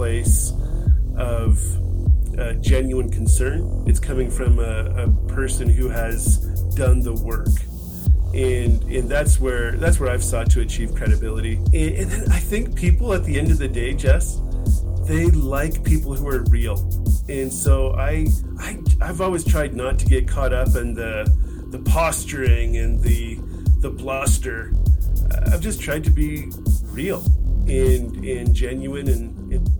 place of uh, genuine concern. It's coming from a, a person who has done the work and and that's where that's where I've sought to achieve credibility. And, and, then I think people at the end of the day, Jess, they like people who are real. And so I I I've always tried not to get caught up in the the posturing and the the bluster. I've just tried to be real and and genuine and, and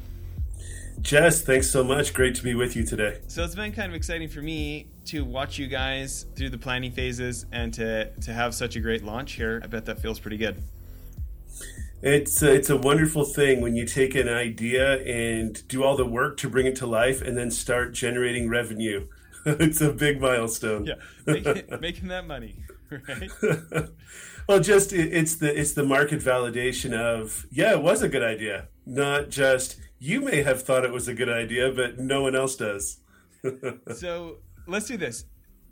Jess, thanks so much. Great to be with you today. So it's been kind of exciting for me to watch you guys through the planning phases and to to have such a great launch here. I bet that feels pretty good. It's a, it's a wonderful thing when you take an idea and do all the work to bring it to life and then start generating revenue. it's a big milestone. Yeah, making, making that money, right? well, just it's the it's the market validation of yeah, it was a good idea, not just you may have thought it was a good idea, but no one else does. so let's do this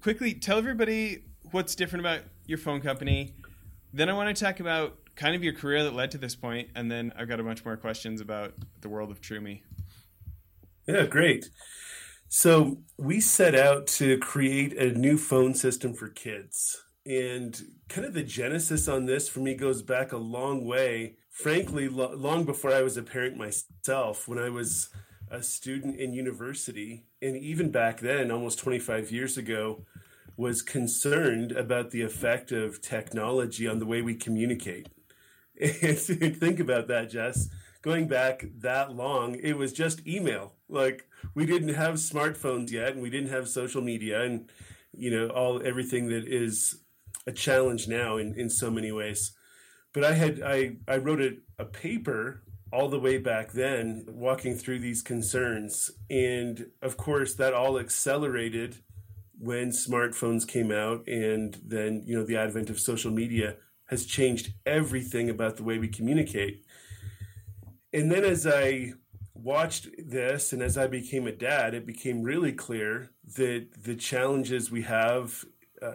quickly. Tell everybody what's different about your phone company. Then I want to talk about kind of your career that led to this point, and then I've got a bunch more questions about the world of Troomi. Yeah, great. So we set out to create a new phone system for kids. And kind of the genesis on this for me goes back a long way frankly, lo- long before I was a parent myself, when I was a student in university, and even back then, almost 25 years ago, was concerned about the effect of technology on the way we communicate. And think about that, Jess. Going back that long, it was just email. Like we didn't have smartphones yet, and we didn't have social media, and you know all everything that is a challenge now in, in so many ways but I had I I wrote a, a paper all the way back then walking through these concerns. And of course that all accelerated when smartphones came out and then you know the advent of social media has changed everything about the way we communicate. And then as i watched this and as i became a dad it became really clear that the challenges we have uh,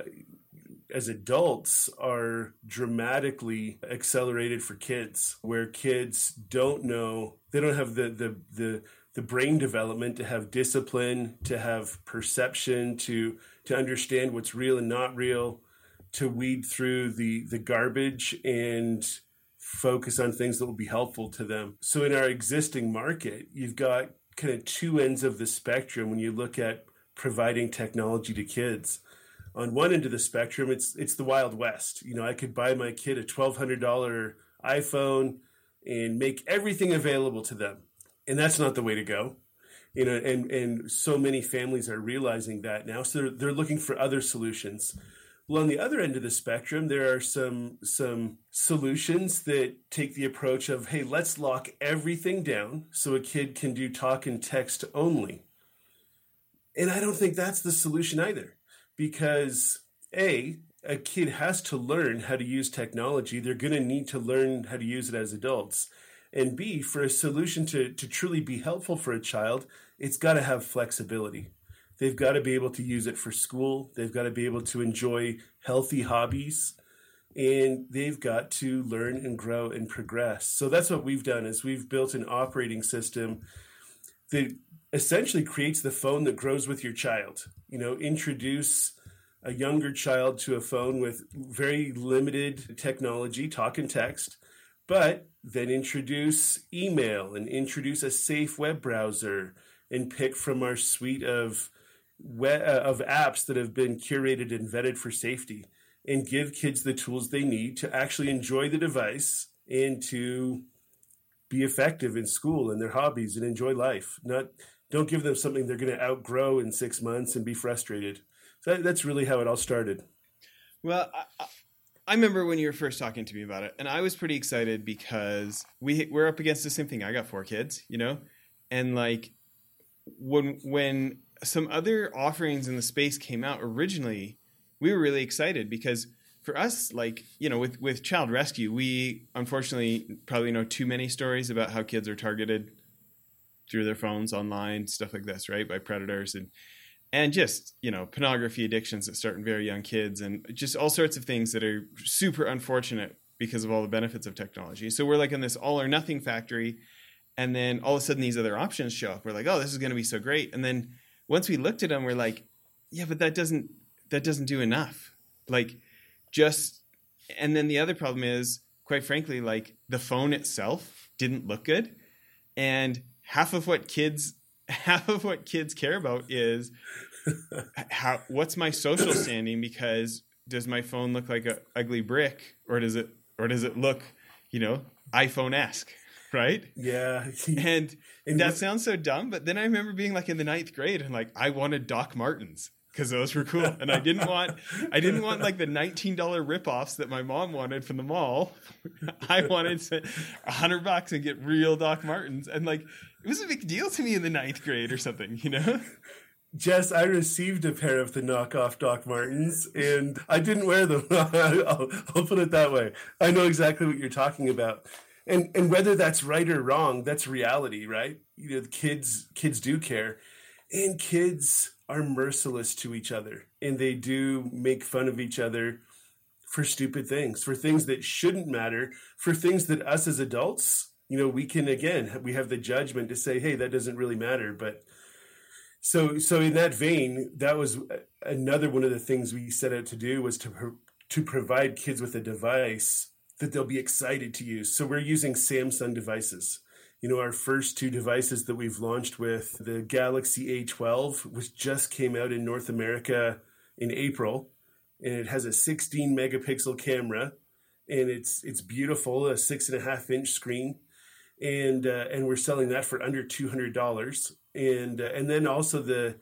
as adults are dramatically accelerated for kids where kids don't know they don't have the the the the brain development to have discipline to have perception to to understand what's real and not real to weed through the the garbage and focus on things that will be helpful to them. So in our existing market you've got kind of two ends of the spectrum when you look at providing technology to kids on one end of the spectrum, it's it's the Wild West. You know, I could buy my kid a twelve hundred dollar iPhone and make everything available to them, and that's not the way to go. You know, and and so many families are realizing that now, so they're, they're looking for other solutions. Well, on the other end of the spectrum, there are some some solutions that take the approach of, hey, let's lock everything down so a kid can do talk and text only. And I don't think that's the solution either because a a kid has to learn how to use technology. They're going to need to learn how to use it as adults. And b for a solution to, to truly be helpful for a child it's got to have flexibility. They've got to be able to use it for school. They've got to be able to enjoy healthy hobbies. And they've got to learn and grow and progress. So that's what we've done is we've built an operating system that essentially creates the phone that grows with your child. You know, introduce a younger child to a phone with very limited technology, talk and text, but then introduce email and introduce a safe web browser and pick from our suite of uh, of apps that have been curated and vetted for safety and give kids the tools they need to actually enjoy the device and to be effective in school and their hobbies and enjoy life not don't give them something they're going to outgrow in six months and be frustrated. So that, that's really how it all started. Well, I, I remember when you were first talking to me about it, and I was pretty excited because we we're up against the same thing. I got four kids, you know, and like when when some other offerings in the space came out originally, we were really excited because for us, like you know, with with child rescue, we unfortunately probably know too many stories about how kids are targeted through their phones, online, stuff like this, right, by predators and and just you know pornography addictions that start in very young kids and just all sorts of things that are super unfortunate because of all the benefits of technology. So we're like in this all or nothing factory and then all of a sudden these other options show up. We're like oh this is going to be so great. And then once we looked at them we're like yeah but that doesn't that doesn't do enough. Like just and then the other problem is quite frankly like the phone itself didn't look good. And half of what kids half of what kids care about is how what's my social standing? Because does my phone look like a ugly brick or does it or does it look you know iphone-esque right? Yeah. And, and that sounds so dumb but then i remember being like in the ninth grade and like i wanted doc martens because those were cool. And i didn't want i didn't want like the $19 ripoffs that my mom wanted from the mall. I wanted a hundred bucks and get real doc martens. And like it was a big deal to me in the ninth grade or something, you know? Jess, I received a pair of the knockoff Doc Martens, and I didn't wear them. I'll, I'll, put it that way. I know exactly what you're talking about, and and whether that's right or wrong, that's reality, right? You know, kids kids do care, and kids are merciless to each other, and they do make fun of each other for stupid things, for things that shouldn't matter, for things that us as adults you know we can again we have the judgment to say hey that doesn't really matter but so so in that vein that was another one of the things we set out to do was to to provide kids with a device that they'll be excited to use. So we're using samsung devices. You know our first two devices that we've launched with the galaxy a12 which just came out in north america in april and it has a 16 megapixel camera and it's it's beautiful a six and a half inch screen and uh, and we're selling that for under two hundred dollars. And uh, and then also the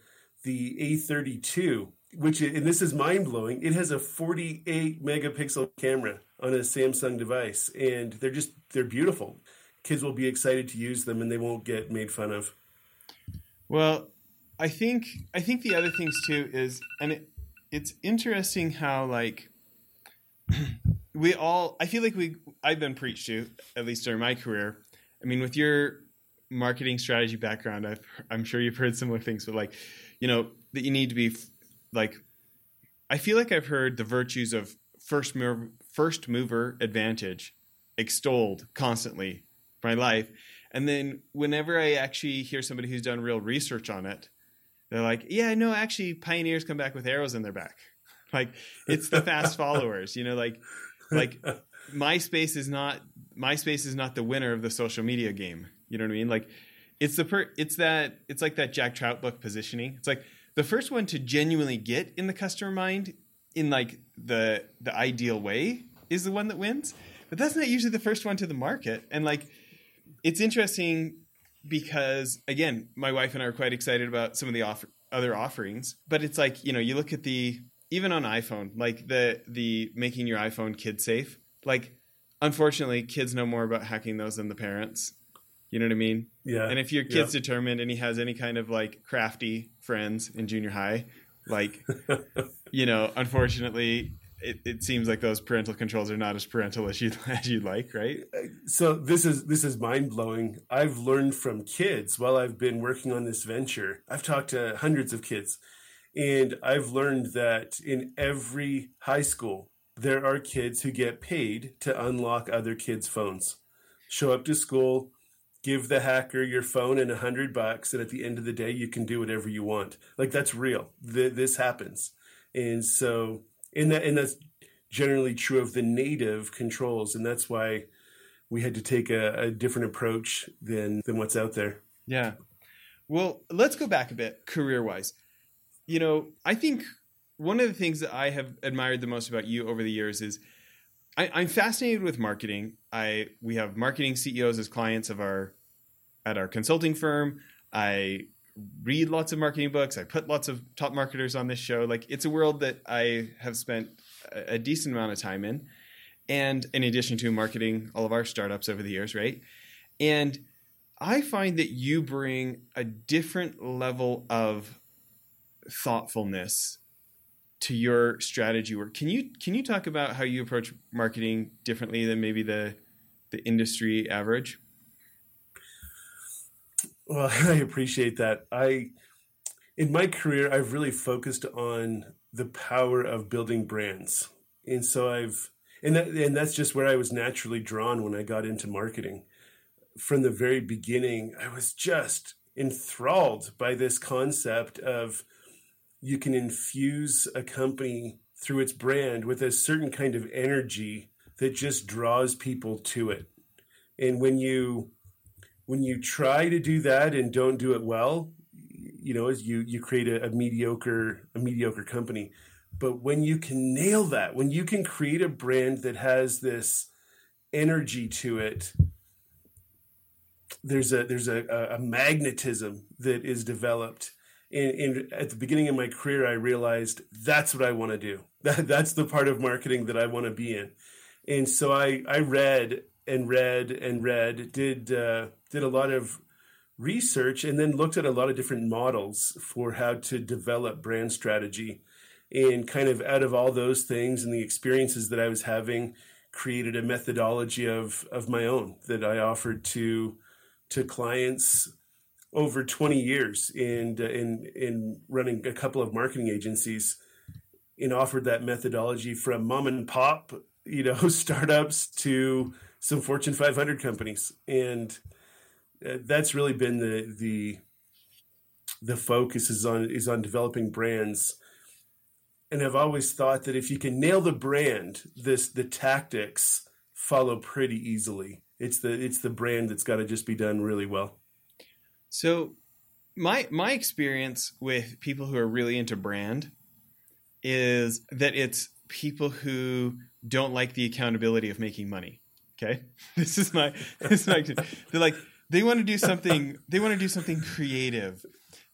the A32, which and this is mind blowing. It has a 48 megapixel camera on a Samsung device, and they're just they're beautiful. Kids will be excited to use them, and they won't get made fun of. Well, I think I think the other things too is, and it, it's interesting how like we all I feel like we I've been preached to at least during my career I mean, with your marketing strategy background, i am sure you've heard similar things, but like, you know, that you need to be like, I feel like I've heard the virtues of first mover, first mover advantage extolled constantly my life. And then whenever I actually hear somebody who's done real research on it, they're like, yeah, no, actually, pioneers come back with arrows in their back. Like it's the fast followers, you know, like like MySpace is not MySpace is not the winner of the social media game. You know what I mean? Like it's the per it's that it's like that Jack Trout book positioning. It's like the first one to genuinely get in the customer mind in like the the ideal way is the one that wins. But that's not usually the first one to the market. And like it's interesting because again, my wife and I are quite excited about some of the offer, other offerings, but it's like, you know, you look at the even on iPhone, like the the making your iPhone kid safe, like unfortunately, kids know more about hacking those than the parents. You know what I mean? Yeah. And if your kid's yeah. determined and he has any kind of like crafty friends in junior high, like, you know, unfortunately, it, it seems like those parental controls are not as parental as you as you'd like, right? Uh, so this is this is mind blowing. I've learned from kids while I've been working on this venture. I've talked to hundreds of kids, and I've learned that in every high school there are kids who get paid to unlock other kids' phones. Show up to school, give the hacker your phone and a hundred bucks, and at the end of the day, you can do whatever you want. Like that's real. this happens, and so and that and that's generally true of the native controls, and that's why we had to take a, a different approach than than what's out there. Yeah. Well, let's go back a bit career wise. You know, I think one of the things that I have admired the most about you over the years is I, am fascinated with marketing. I we have marketing CEOs as clients of our at our consulting firm. I read lots of marketing books. I put lots of top marketers on this show. Like it's a world that I have spent a decent amount of time in, and in addition to marketing all of our startups over the years, right? And I find that you bring a different level of thoughtfulness to your strategy work. Can you can you talk about how you approach marketing differently than maybe the the industry average? Well, I appreciate that. I in my career I've really focused on the power of building brands. And so I've and that and that's just where I was naturally drawn when I got into marketing. From the very beginning, I was just enthralled by this concept of you can infuse a company through its brand with a certain kind of energy that just draws people to it. And when you when you try to do that and don't do it well, you know, as you you create a, a mediocre a mediocre company. But when you can nail that, when you can create a brand that has this energy to it, there's a there's a, a magnetism that is developed and, at the beginning of my career, I realized that's what I want to do. That, that's the part of marketing that I want to be in. And so I, I read and read and read, did, uh, did a lot of research, and then looked at a lot of different models for how to develop brand strategy. And kind of out of all those things and the experiences that I was having, created a methodology of, of my own that I offered to, to clients over 20 years in, uh, in, in running a couple of marketing agencies and offered that methodology from mom and pop, you know, startups to some Fortune 500 companies. And uh, that's really been the, the, the focus is on, is on developing brands. And I've always thought that if you can nail the brand, this, the tactics follow pretty easily. It's the, it's the brand that's got to just be done really well. So my my experience with people who are really into brand is that it's people who don't like the accountability of making money. Okay, this is my this is my they're like they want to do something they want to do something creative.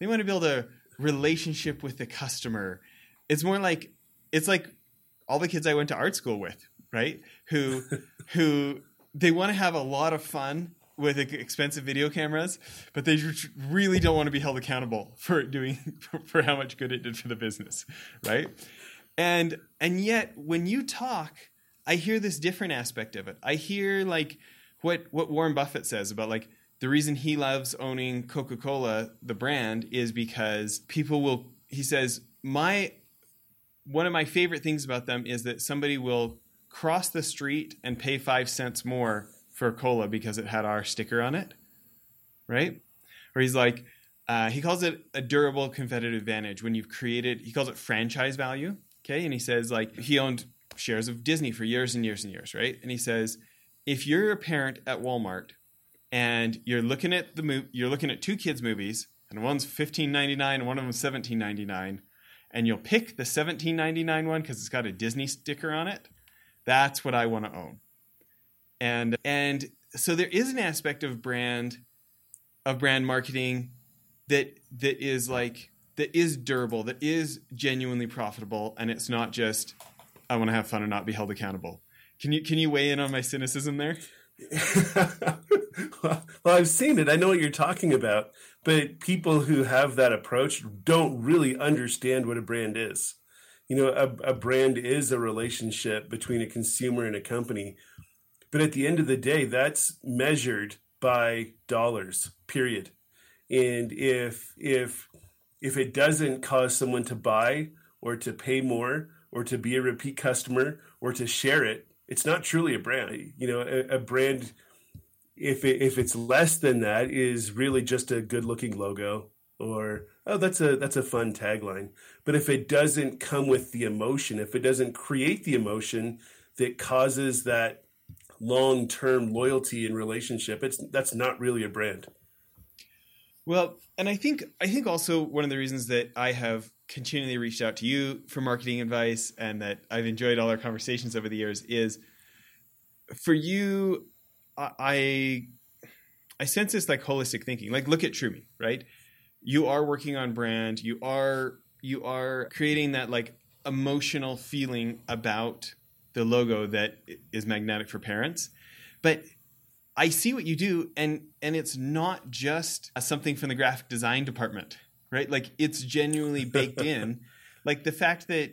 They want to build a relationship with the customer. It's more like it's like all the kids I went to art school with, right? Who who they want to have a lot of fun with expensive video cameras, but they really don't want to be held accountable for doing for how much good it did for the business, right? And and yet when you talk, I hear this different aspect of it. I hear like what what Warren Buffett says about like the reason he loves owning Coca-Cola the brand is because people will he says my one of my favorite things about them is that somebody will cross the street and pay 5 cents more for cola because it had our sticker on it, right? Or he's like, uh, he calls it a durable competitive advantage when you've created. He calls it franchise value. Okay, and he says like he owned shares of Disney for years and years and years, right? And he says if you're a parent at Walmart and you're looking at the mo- you're looking at two kids movies and one's fifteen ninety nine and one of them's seventeen ninety nine, and you'll pick the seventeen ninety nine one because it's got a Disney sticker on it. That's what I want to own and and so there is an aspect of brand of brand marketing that that is like that is durable that is genuinely profitable and it's not just i want to have fun and not be held accountable. Can you can you weigh in on my cynicism there? Well, i've seen it. I know what you're talking about. But people who have that approach don't really understand what a brand is. You know a, a brand is a relationship between a consumer and a company but at the end of the day, that's measured by dollars, period. And if if if it doesn't cause someone to buy or to pay more or to be a repeat customer or to share it, it's not truly a brand. You know, a, a brand if it, if it's less than that is really just a good looking logo or oh that's a that's a fun tagline. But if it doesn't come with the emotion, if it doesn't create the emotion that causes that long-term loyalty and relationship it's that's not really a brand. Well and i think i think also one of the reasons that i have continually reached out to you for marketing advice and that i've enjoyed all our conversations over the years is for you i i sense this like holistic thinking. Like look at Troomi right? You are working on brand. You are you are creating that like emotional feeling about the logo that is magnetic for parents. But I see what you do, and and it's not just something from the graphic design department, right? Like it's genuinely baked in. Like the fact that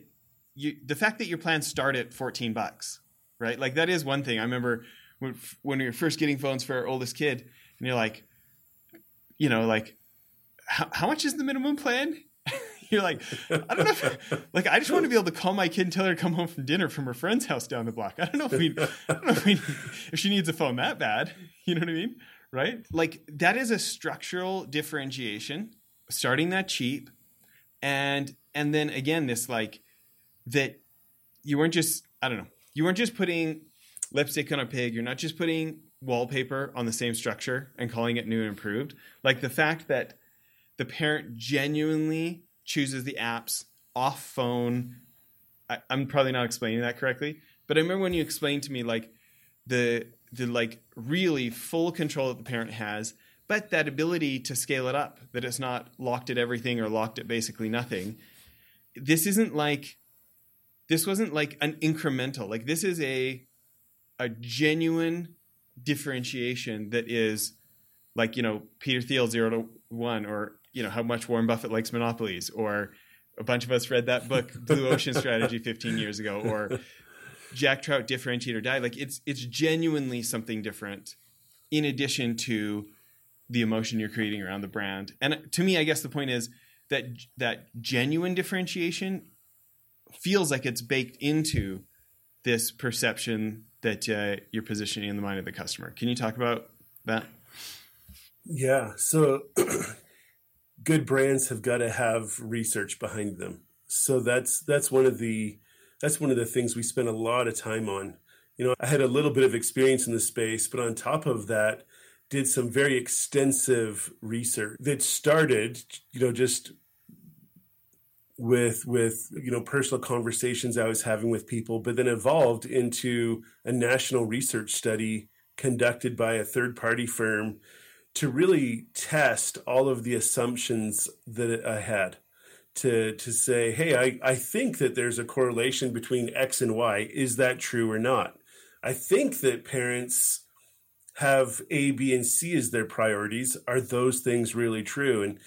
you, the fact that your plans start at fourteen bucks, right? Like that is one thing. I remember when, when we were first getting phones for our oldest kid, and you're like, you know, like how, how much is the minimum plan? You're like, I don't know. If, like, I just want to be able to call my kid and tell her to come home from dinner from her friend's house down the block. I don't know if we, I don't know if, we, if she needs a phone that bad. You know what I mean? Right? Like, that is a structural differentiation. Starting that cheap, and and then again, this like that you weren't just I don't know. You weren't just putting lipstick on a pig. You're not just putting wallpaper on the same structure and calling it new and improved. Like the fact that the parent genuinely chooses the apps off phone. I, am probably not explaining that correctly, but I remember when you explained to me like the the like really full control that the parent has, but that ability to scale it up, that it's not locked at everything or locked at basically nothing. This isn't like this wasn't like an incremental. Like this is a a genuine differentiation that is like you know Peter Thiel zero to one or you know how much Warren Buffett likes monopolies, or a bunch of us read that book Blue Ocean Strategy 15 years ago, or Jack Trout differentiate or die. Like it's it's genuinely something different, in addition to the emotion you're creating around the brand. And to me, I guess the point is that that genuine differentiation feels like it's baked into this perception that uh, you're positioning in the mind of the customer. Can you talk about that? Yeah. So good brands have got to have research behind them. So that's that's one of the that's one of the things we spend a lot of time on. You know, I had a little bit of experience in the space, but on top of that, did some very extensive research that started, you know, just with with you know personal conversations I was having with people, but then evolved into a national research study conducted by a third party firm to really test all of the assumptions that I had to to say, hey, I, I think that there's a correlation between X and Y. Is that true or not? I think that parents have A, B, and C as their priorities. Are those things really true? And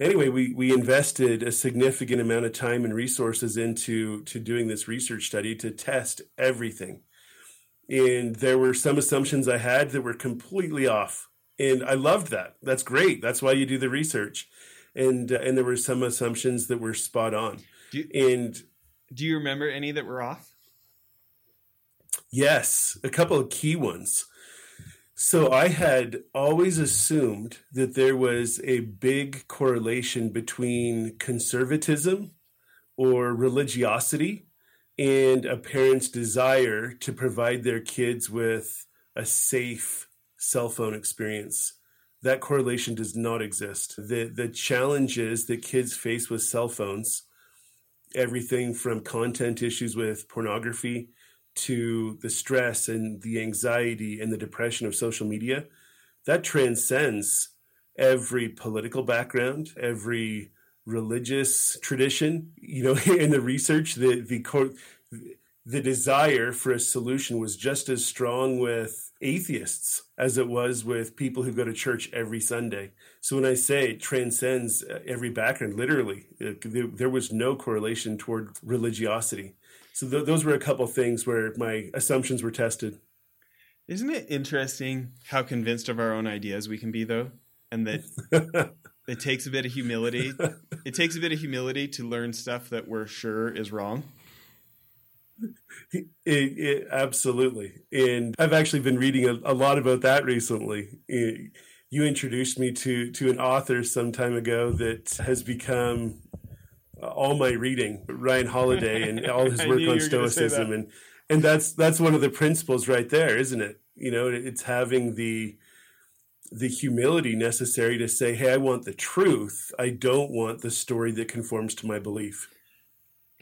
anyway, we we invested a significant amount of time and resources into to doing this research study to test everything. And there were some assumptions I had that were completely off and I loved that. That's great. That's why you do the research, and uh, and there were some assumptions that were spot on. Do you, and do you remember any that were off? Yes, a couple of key ones. So I had always assumed that there was a big correlation between conservatism or religiosity and a parent's desire to provide their kids with a safe cell phone experience. That correlation does not exist. The the challenges that kids face with cell phones, everything from content issues with pornography to the stress and the anxiety and the depression of social media, that transcends every political background, every religious tradition. You know, in the research, the the the desire for a solution was just as strong with atheists as it was with people who go to church every Sunday. So when I say it transcends uh, every background, literally, there was no correlation toward religiosity. So th- those were a couple things where my assumptions were tested. Isn't it interesting how convinced of our own ideas we can be, though, and that it takes a bit of humility. It takes a bit of humility to learn stuff that we're sure is wrong. It, it, absolutely. And I've actually been reading a, a lot about that recently. It, you introduced me to, to an author some time ago that has become uh, all my reading, Ryan Holiday and all his work on stoicism. And, and that's, that's one of the principles right there, isn't it? You know, it's having the, the humility necessary to say, Hey, I want the truth. I don't want the story that conforms to my belief.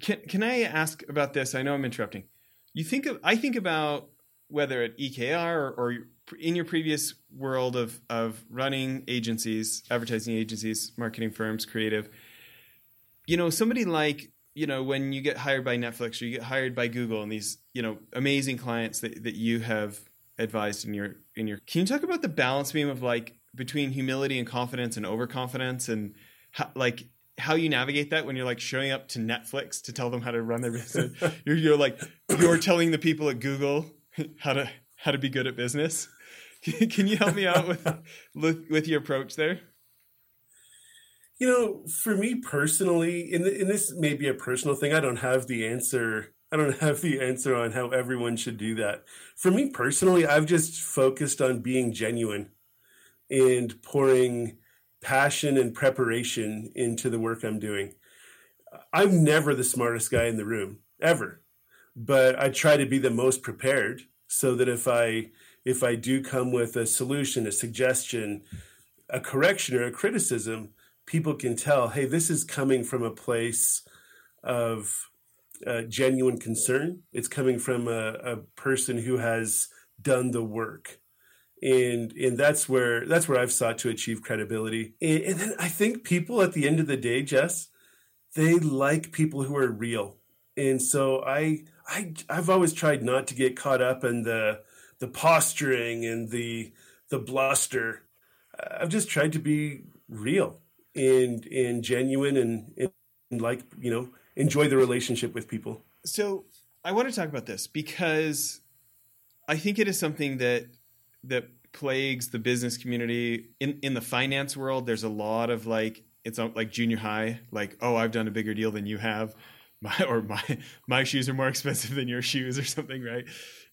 Can can I ask about this? I know I'm interrupting. You think of I think about whether at EKR or, or in your previous world of of running agencies, advertising agencies, marketing firms, creative. You know, somebody like you know when you get hired by Netflix or you get hired by Google and these you know amazing clients that, that you have advised in your in your can you talk about the balance beam of like between humility and confidence and overconfidence and how, like how you navigate that when you're like showing up to Netflix to tell them how to run their business you're, you're like you're telling the people at Google how to how to be good at business can you help me out with with your approach there you know, for me personally, and, and this may be a personal thing, I don't have the answer. I don't have the answer on how everyone should do that. For me personally, I've just focused on being genuine and pouring passion and preparation into the work I'm doing. I'm never the smartest guy in the room, ever. But I try to be the most prepared so that if I if I do come with a solution, a suggestion, a correction or a criticism, people can tell, hey, this is coming from a place of uh, genuine concern. It's coming from a, a person who has done the work. And and that's where that's where I've sought to achieve credibility. And, and then I think people at the end of the day, Jess, they like people who are real. And so I I I've always tried not to get caught up in the the posturing and the the bluster. I've just tried to be real and and genuine and, and like you know enjoy the relationship with people. So I want to talk about this because I think it is something that that plagues the business community in in the finance world. There's a lot of like it's uh, like junior high, like oh I've done a bigger deal than you have, my or my my shoes are more expensive than your shoes or something, right?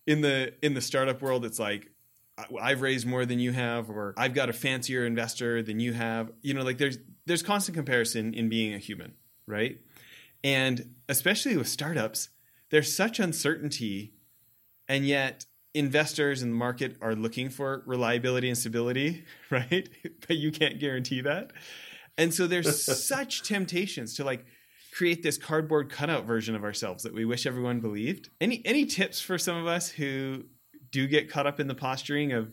In the in the startup world, it's like I've raised more than you have, or I've got a fancier investor than you have. You know, like there's there's constant comparison in being a human, right? And especially with startups, there's such uncertainty, and yet investors in the market are looking for reliability and stability, right? but you can't guarantee that. And so there's such temptations to like create this cardboard cutout version of ourselves that we wish everyone believed. Any any tips for some of us who do get caught up in the posturing of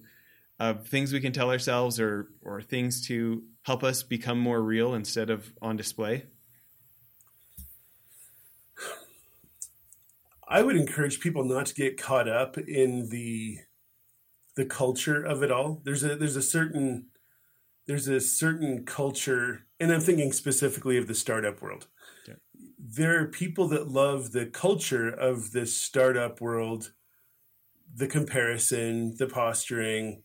of things we can tell ourselves or or things to help us become more real instead of on display? I would encourage people not to get caught up in the the culture of it all. There's a there's a certain there's a certain culture, and I'm thinking specifically of the startup world. Okay. There are people that love the culture of the startup world, the comparison, the posturing,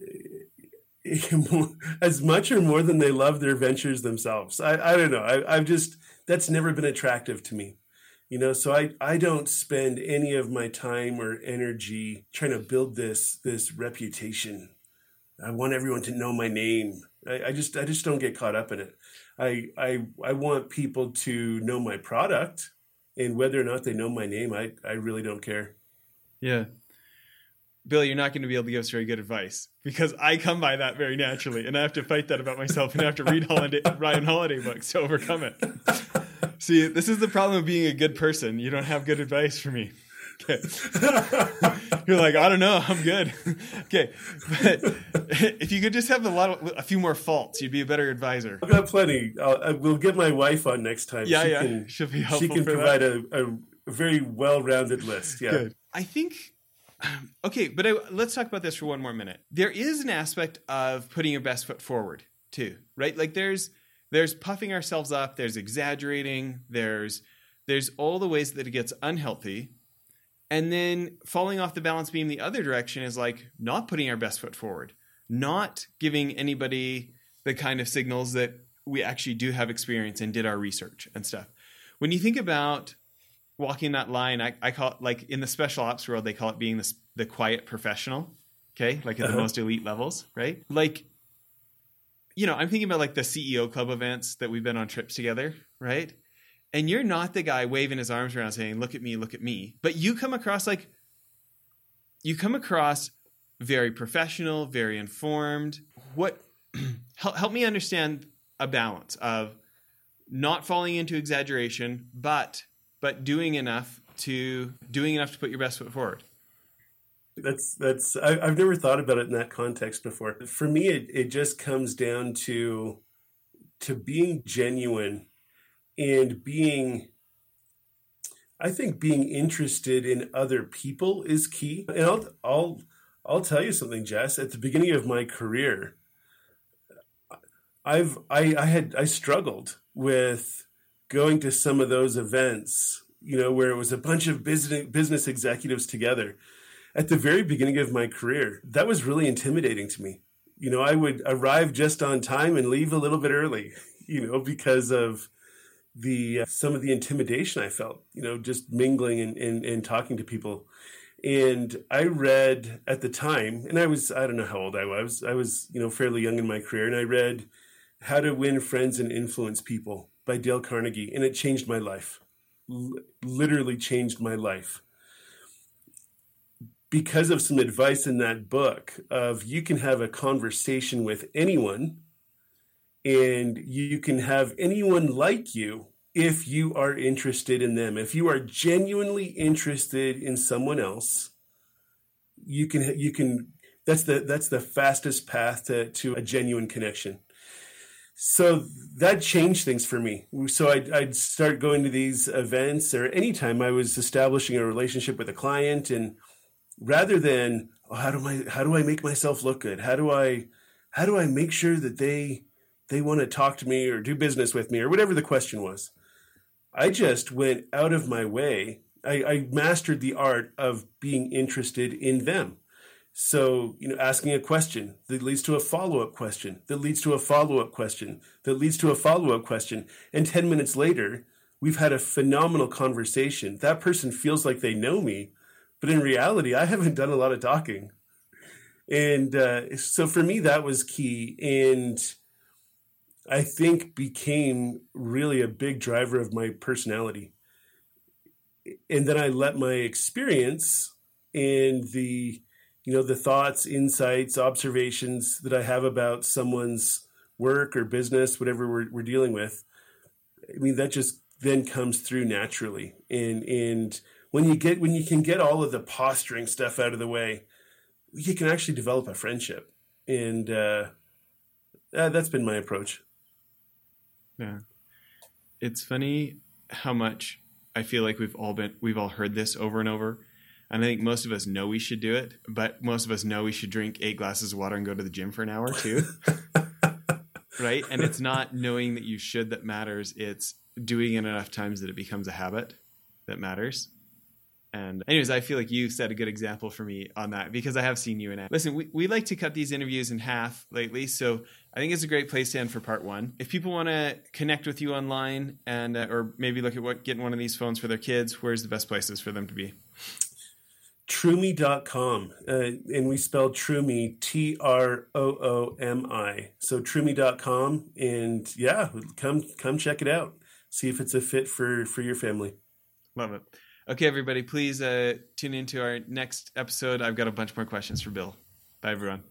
eh, eh, as much or more than they love their ventures themselves. I, I don't know. I, I've just that's never been attractive to me. You know, so I, I don't spend any of my time or energy trying to build this this reputation. I want everyone to know my name. I, I just I just don't get caught up in it. I I I want people to know my product and whether or not they know my name, I, I really don't care. Yeah. Bill, you're not going to be able to give us very good advice because I come by that very naturally, and I have to fight that about myself, and I have to read Holiday, Ryan Holiday books to overcome it. See, this is the problem of being a good person. You don't have good advice for me. Okay. You're like, I don't know, I'm good. okay, but if you could just have a lot of a few more faults, you'd be a better advisor. I've got plenty. I'll, we'll get my wife on next time. Yeah, she yeah, can, she'll be helpful. She can provide a, a, very well-rounded list. Yeah, good. I think okay, but I, let's talk about this for one more minute. There is an aspect of putting your best foot forward too, right? Like there's there's puffing ourselves up, there's exaggerating, there's there's all the ways that it gets unhealthy. And then falling off the balance beam the other direction is like not putting our best foot forward, not giving anybody the kind of signals that we actually do have experience and did our research and stuff. When you think about walking that line, I, I call it like in the special ops world, they call it being the, the quiet professional. Okay. Like at the uh-huh. most elite levels, right? Like, you know, I'm thinking about like the CEO club events that we've been on trips together, right? And you're not the guy waving his arms around saying, look at me, look at me. But you come across like, you come across very professional, very informed. What, help, help me understand a balance of not falling into exaggeration, but but doing enough to doing enough to put your best foot forward. That's that's I, have never thought about it in that context before. For me, it, it just comes down to to being genuine and being I think being interested in other people is key. And I'll, I'll, I'll tell you something, Jess. At the beginning of my career, I've, I, I had, I struggled with going to some of those events, you know, where it was a bunch of business, business executives together. At the very beginning of my career, that was really intimidating to me. You know, I would arrive just on time and leave a little bit early, you know, because of, the uh, some of the intimidation I felt, you know, just mingling and, and, and talking to people. And I read at the time, and I was I don't know how old I was. I was you know fairly young in my career, and I read How to Win Friends and Influence People by Dale Carnegie, and it changed my life. L- literally changed my life because of some advice in that book of you can have a conversation with anyone and you can have anyone like you if you are interested in them. If you are genuinely interested in someone else you can you can that's the that's the fastest path to, to a genuine connection. So that changed things for me. So I'd, I'd start going to these events or anytime i was establishing a relationship with a client and rather than oh, how do i how do i make myself look good how do i how do i make sure that they they want to talk to me or do business with me or whatever the question was. I just went out of my way. I, I mastered the art of being interested in them. So, you know, asking a question that leads to a follow up question, that leads to a follow up question, that leads to a follow up question. And 10 minutes later, we've had a phenomenal conversation. That person feels like they know me, but in reality, I haven't done a lot of talking. And uh, so for me, that was key. And I think became really a big driver of my personality. And then I let my experience and the you know the thoughts, insights, observations that I have about someone's work or business, whatever we're, we're dealing with. I mean that just then comes through naturally. And and when you get when you can get all of the posturing stuff out of the way, you can actually develop a friendship. And uh, uh, that's been my approach. Yeah. It's funny how much I feel like we've all been we've all heard this over and over. And I think most of us know we should do it, but most of us know we should drink eight glasses of water and go to the gym for an hour too. right? And it's not knowing that you should that matters, it's doing it enough times that it becomes a habit that matters. And anyways, I feel like you set a good example for me on that because I have seen you in it. Listen, we, we like to cut these interviews in half lately. So I think it's a great place to end for part one. If people want to connect with you online and uh, or maybe look at what getting one of these phones for their kids, where's the best places for them to be? Troomi.com. Uh, and we spell Troomi T R O O M I. So Troomi.com. And yeah, come come check it out. See if it's a fit for for your family. Love it. Okay, everybody, please uh, tune into our next episode. I've got a bunch more questions for Bill. Bye, everyone.